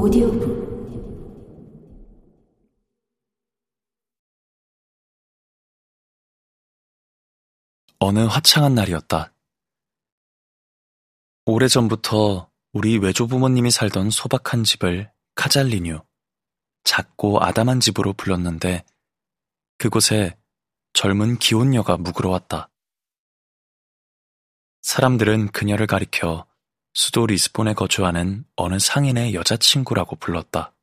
오디오북 어느 화창한 날이었다. 오래전부터 우리 외조부모님이 살던 소박한 집을 카잘리뉴, 작고 아담한 집으로 불렀는데 그곳에 젊은 기혼녀가 묵으러 왔다. 사람들은 그녀를 가리켜 수도 리스본에 거주하는 어느 상인의 여자친구라고 불렀다.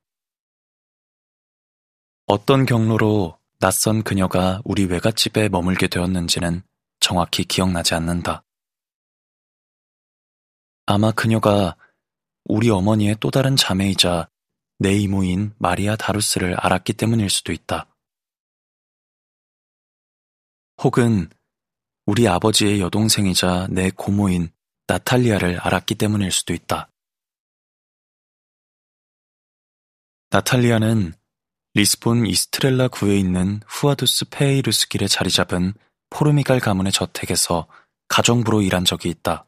어떤 경로로 낯선 그녀가 우리 외갓집에 머물게 되었는지는 정확히 기억나지 않는다. 아마 그녀가 우리 어머니의 또 다른 자매이자 내 이모인 마리아 다루스를 알았기 때문일 수도 있다. 혹은 우리 아버지의 여동생이자 내 고모인 나탈리아를 알았기 때문일 수도 있다. 나탈리아는 리스본 이스트렐라 구에 있는 후아두스 페이루스 길에 자리 잡은 포르미갈 가문의 저택에서 가정부로 일한 적이 있다.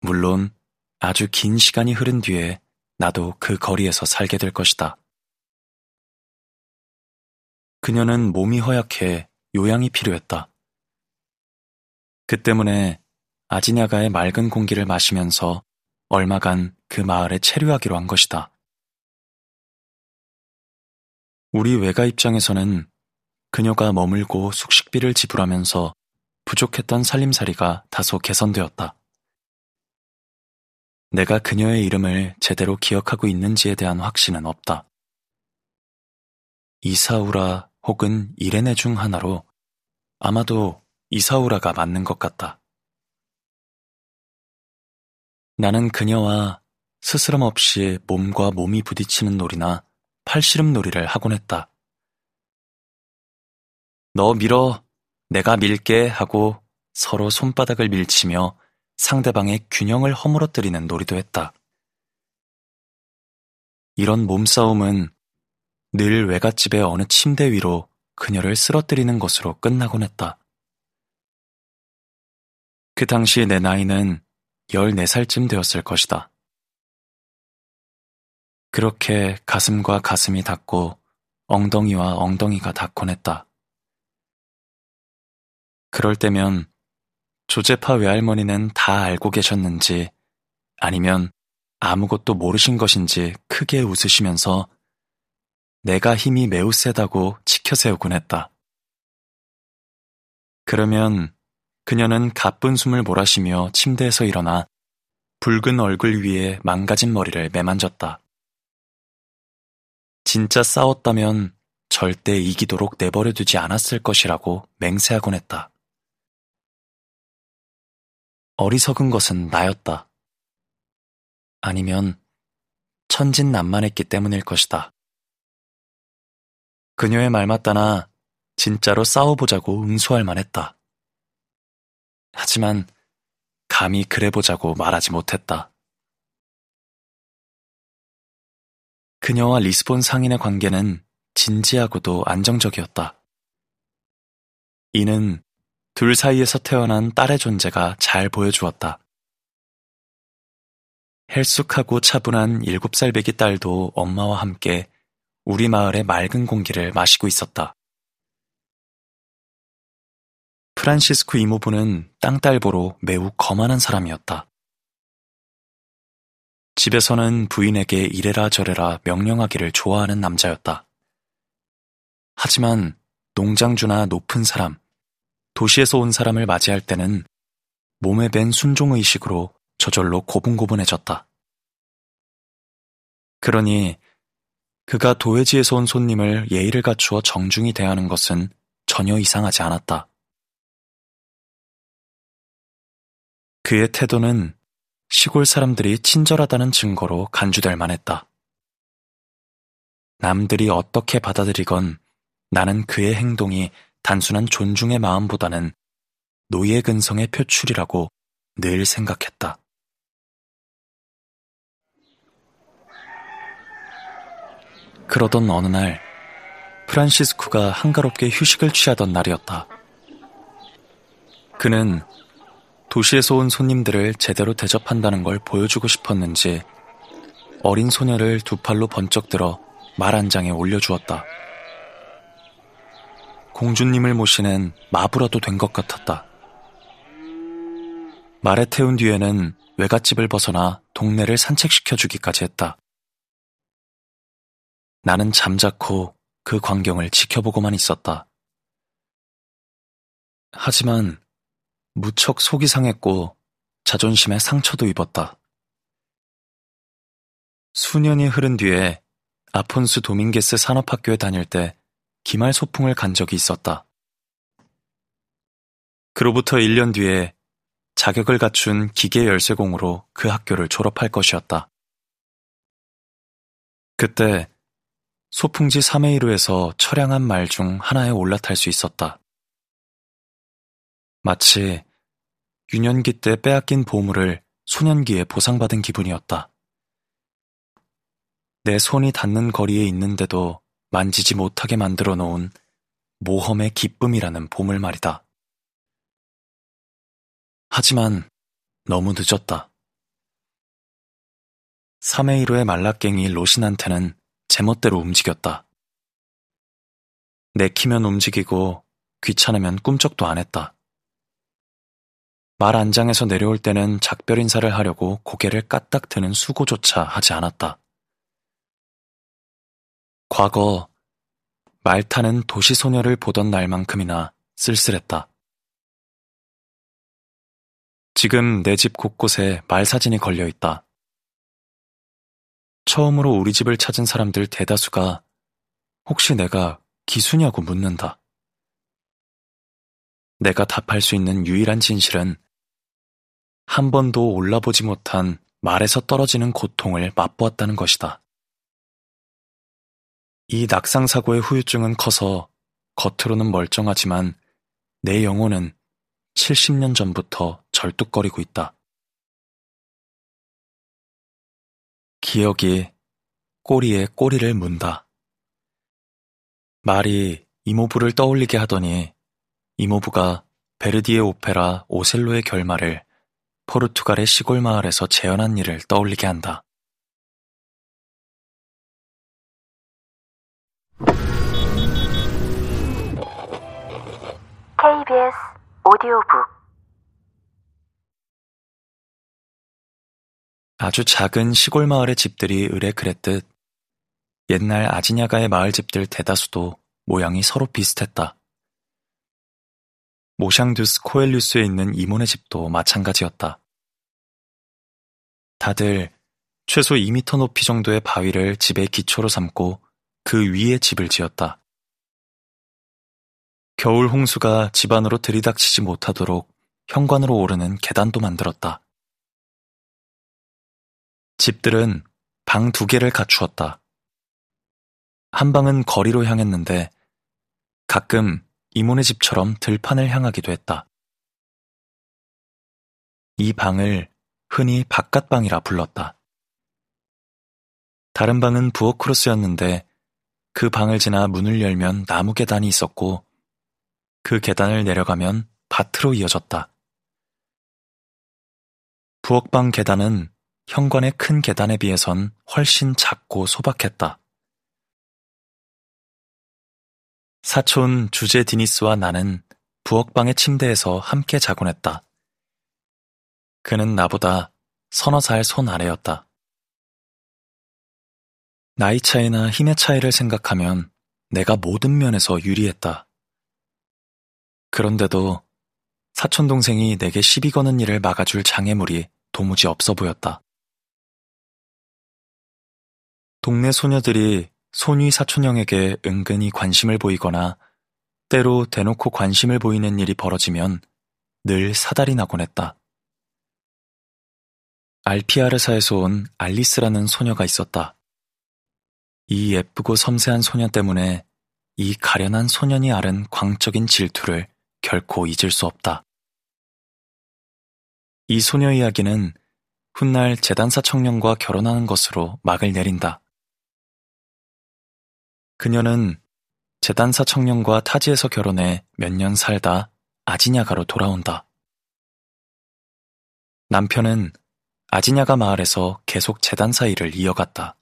물론 아주 긴 시간이 흐른 뒤에 나도 그 거리에서 살게 될 것이다. 그녀는 몸이 허약해 요양이 필요했다. 그 때문에 아지냐가의 맑은 공기를 마시면서 얼마간 그 마을에 체류하기로 한 것이다. 우리 외가 입장에서는 그녀가 머물고 숙식비를 지불하면서 부족했던 살림살이가 다소 개선되었다. 내가 그녀의 이름을 제대로 기억하고 있는지에 대한 확신은 없다. 이사우라 혹은 이레네 중 하나로 아마도 이사우라가 맞는 것 같다. 나는 그녀와 스스럼 없이 몸과 몸이 부딪히는 놀이나 팔씨름 놀이를 하곤 했다. 너 밀어, 내가 밀게 하고 서로 손바닥을 밀치며 상대방의 균형을 허물어뜨리는 놀이도 했다. 이런 몸싸움은 늘 외갓집의 어느 침대 위로 그녀를 쓰러뜨리는 것으로 끝나곤 했다. 그 당시 내 나이는 14살쯤 되었을 것이다. 그렇게 가슴과 가슴이 닿고 엉덩이와 엉덩이가 닿곤 했다. 그럴 때면 조제파 외할머니는 다 알고 계셨는지 아니면 아무것도 모르신 것인지 크게 웃으시면서 내가 힘이 매우 세다고 치켜세우곤 했다. 그러면 그녀는 가쁜 숨을 몰아쉬며 침대에서 일어나 붉은 얼굴 위에 망가진 머리를 매만졌다. 진짜 싸웠다면 절대 이기도록 내버려두지 않았을 것이라고 맹세하곤 했다. 어리석은 것은 나였다. 아니면 천진난만했기 때문일 것이다. 그녀의 말 맞다나 진짜로 싸워보자고 응수할 만했다. 하지만 감히 그래보자고 말하지 못했다. 그녀와 리스본 상인의 관계는 진지하고도 안정적이었다. 이는 둘 사이에서 태어난 딸의 존재가 잘 보여주었다. 헬쑥하고 차분한 일곱 살 배기 딸도 엄마와 함께 우리 마을의 맑은 공기를 마시고 있었다. 프란시스코 이모부는 땅딸보로 매우 거만한 사람이었다. 집에서는 부인에게 이래라 저래라 명령하기를 좋아하는 남자였다. 하지만 농장주나 높은 사람, 도시에서 온 사람을 맞이할 때는 몸에 밴 순종의식으로 저절로 고분고분해졌다. 그러니 그가 도회지에서 온 손님을 예의를 갖추어 정중히 대하는 것은 전혀 이상하지 않았다. 그의 태도는 시골 사람들이 친절하다는 증거로 간주될 만했다. 남들이 어떻게 받아들이건 나는 그의 행동이 단순한 존중의 마음보다는 노예 근성의 표출이라고 늘 생각했다. 그러던 어느 날, 프란시스쿠가 한가롭게 휴식을 취하던 날이었다. 그는 도시에서 온 손님들을 제대로 대접한다는 걸 보여주고 싶었는지 어린 소녀를 두 팔로 번쩍 들어 말 한 장에 올려주었다. 공주님을 모시는 마부라도 된 것 같았다. 말에 태운 뒤에는 외갓집을 벗어나 동네를 산책시켜주기까지 했다. 나는 잠자코 그 광경을 지켜보고만 있었다. 하지만 무척 속이 상했고 자존심에 상처도 입었다. 수년이 흐른 뒤에 아폰스 도밍게스 산업학교에 다닐 때 기말 소풍을 간 적이 있었다. 그로부터 1년 뒤에 자격을 갖춘 기계 열쇠공으로 그 학교를 졸업할 것이었다. 그때 소풍지 3회이루에서 처량한 말 중 하나에 올라탈 수 있었다. 마치 유년기 때 빼앗긴 보물을 소년기에 보상받은 기분이었다. 내 손이 닿는 거리에 있는데도 만지지 못하게 만들어 놓은 모험의 기쁨이라는 보물 말이다. 하지만 너무 늦었다. 3회 1호의 말라깽이 로신한테는 제멋대로 움직였다. 내키면 움직이고 귀찮으면 꿈쩍도 안 했다. 말 안장에서 내려올 때는 작별 인사를 하려고 고개를 까딱 드는 수고조차 하지 않았다. 과거 말 타는 도시 소녀를 보던 날만큼이나 쓸쓸했다. 지금 내 집 곳곳에 말 사진이 걸려 있다. 처음으로 우리 집을 찾은 사람들 대다수가 혹시 내가 기수냐고 묻는다. 내가 답할 수 있는 유일한 진실은 한 번도 올라보지 못한 말에서 떨어지는 고통을 맛보았다는 것이다. 이 낙상사고의 후유증은 커서 겉으로는 멀쩡하지만 내 영혼은 70년 전부터 절뚝거리고 있다. 기억이 꼬리에 꼬리를 문다. 말이 이모부를 떠올리게 하더니 이모부가 베르디의 오페라 오셀로의 결말을 포르투갈의 시골 마을에서 재현한 일을 떠올리게 한다. KBS 오디오북 아주 작은 시골 마을의 집들이 의뢰 그랬듯 옛날 아지냐가의 마을 집들 대다수도 모양이 서로 비슷했다. 모샹두스 코엘류스에 있는 이모네 집도 마찬가지였다. 다들 최소 2미터 높이 정도의 바위를 집의 기초로 삼고 그 위에 집을 지었다. 겨울 홍수가 집 안으로 들이닥치지 못하도록 현관으로 오르는 계단도 만들었다. 집들은 방 두 개를 갖추었다. 한 방은 거리로 향했는데 가끔 이모네 집처럼 들판을 향하기도 했다. 이 방을 흔히 바깥방이라 불렀다. 다른 방은 부엌크로스였는데 그 방을 지나 문을 열면 나무 계단이 있었고 그 계단을 내려가면 밭으로 이어졌다. 부엌방 계단은 현관의 큰 계단에 비해선 훨씬 작고 소박했다. 사촌 주제 디니스와 나는 부엌방의 침대에서 함께 자곤 했다. 그는 나보다 서너 살 손 아래였다. 나이 차이나 힘의 차이를 생각하면 내가 모든 면에서 유리했다. 그런데도 사촌 동생이 내게 시비 거는 일을 막아줄 장애물이 도무지 없어 보였다. 동네 소녀들이 손위 사촌형에게 은근히 관심을 보이거나 때로 대놓고 관심을 보이는 일이 벌어지면 늘 사달이 나곤 했다. 알피아르사에서 온 알리스라는 소녀가 있었다. 이 예쁘고 섬세한 소녀 때문에 이 가련한 소년이 앓은 광적인 질투를 결코 잊을 수 없다. 이 소녀 이야기는 훗날 재단사 청년과 결혼하는 것으로 막을 내린다. 그녀는 재단사 청년과 타지에서 결혼해 몇 년 살다 아지냐가로 돌아온다. 남편은 아지냐가 마을에서 계속 재단사 일을 이어갔다.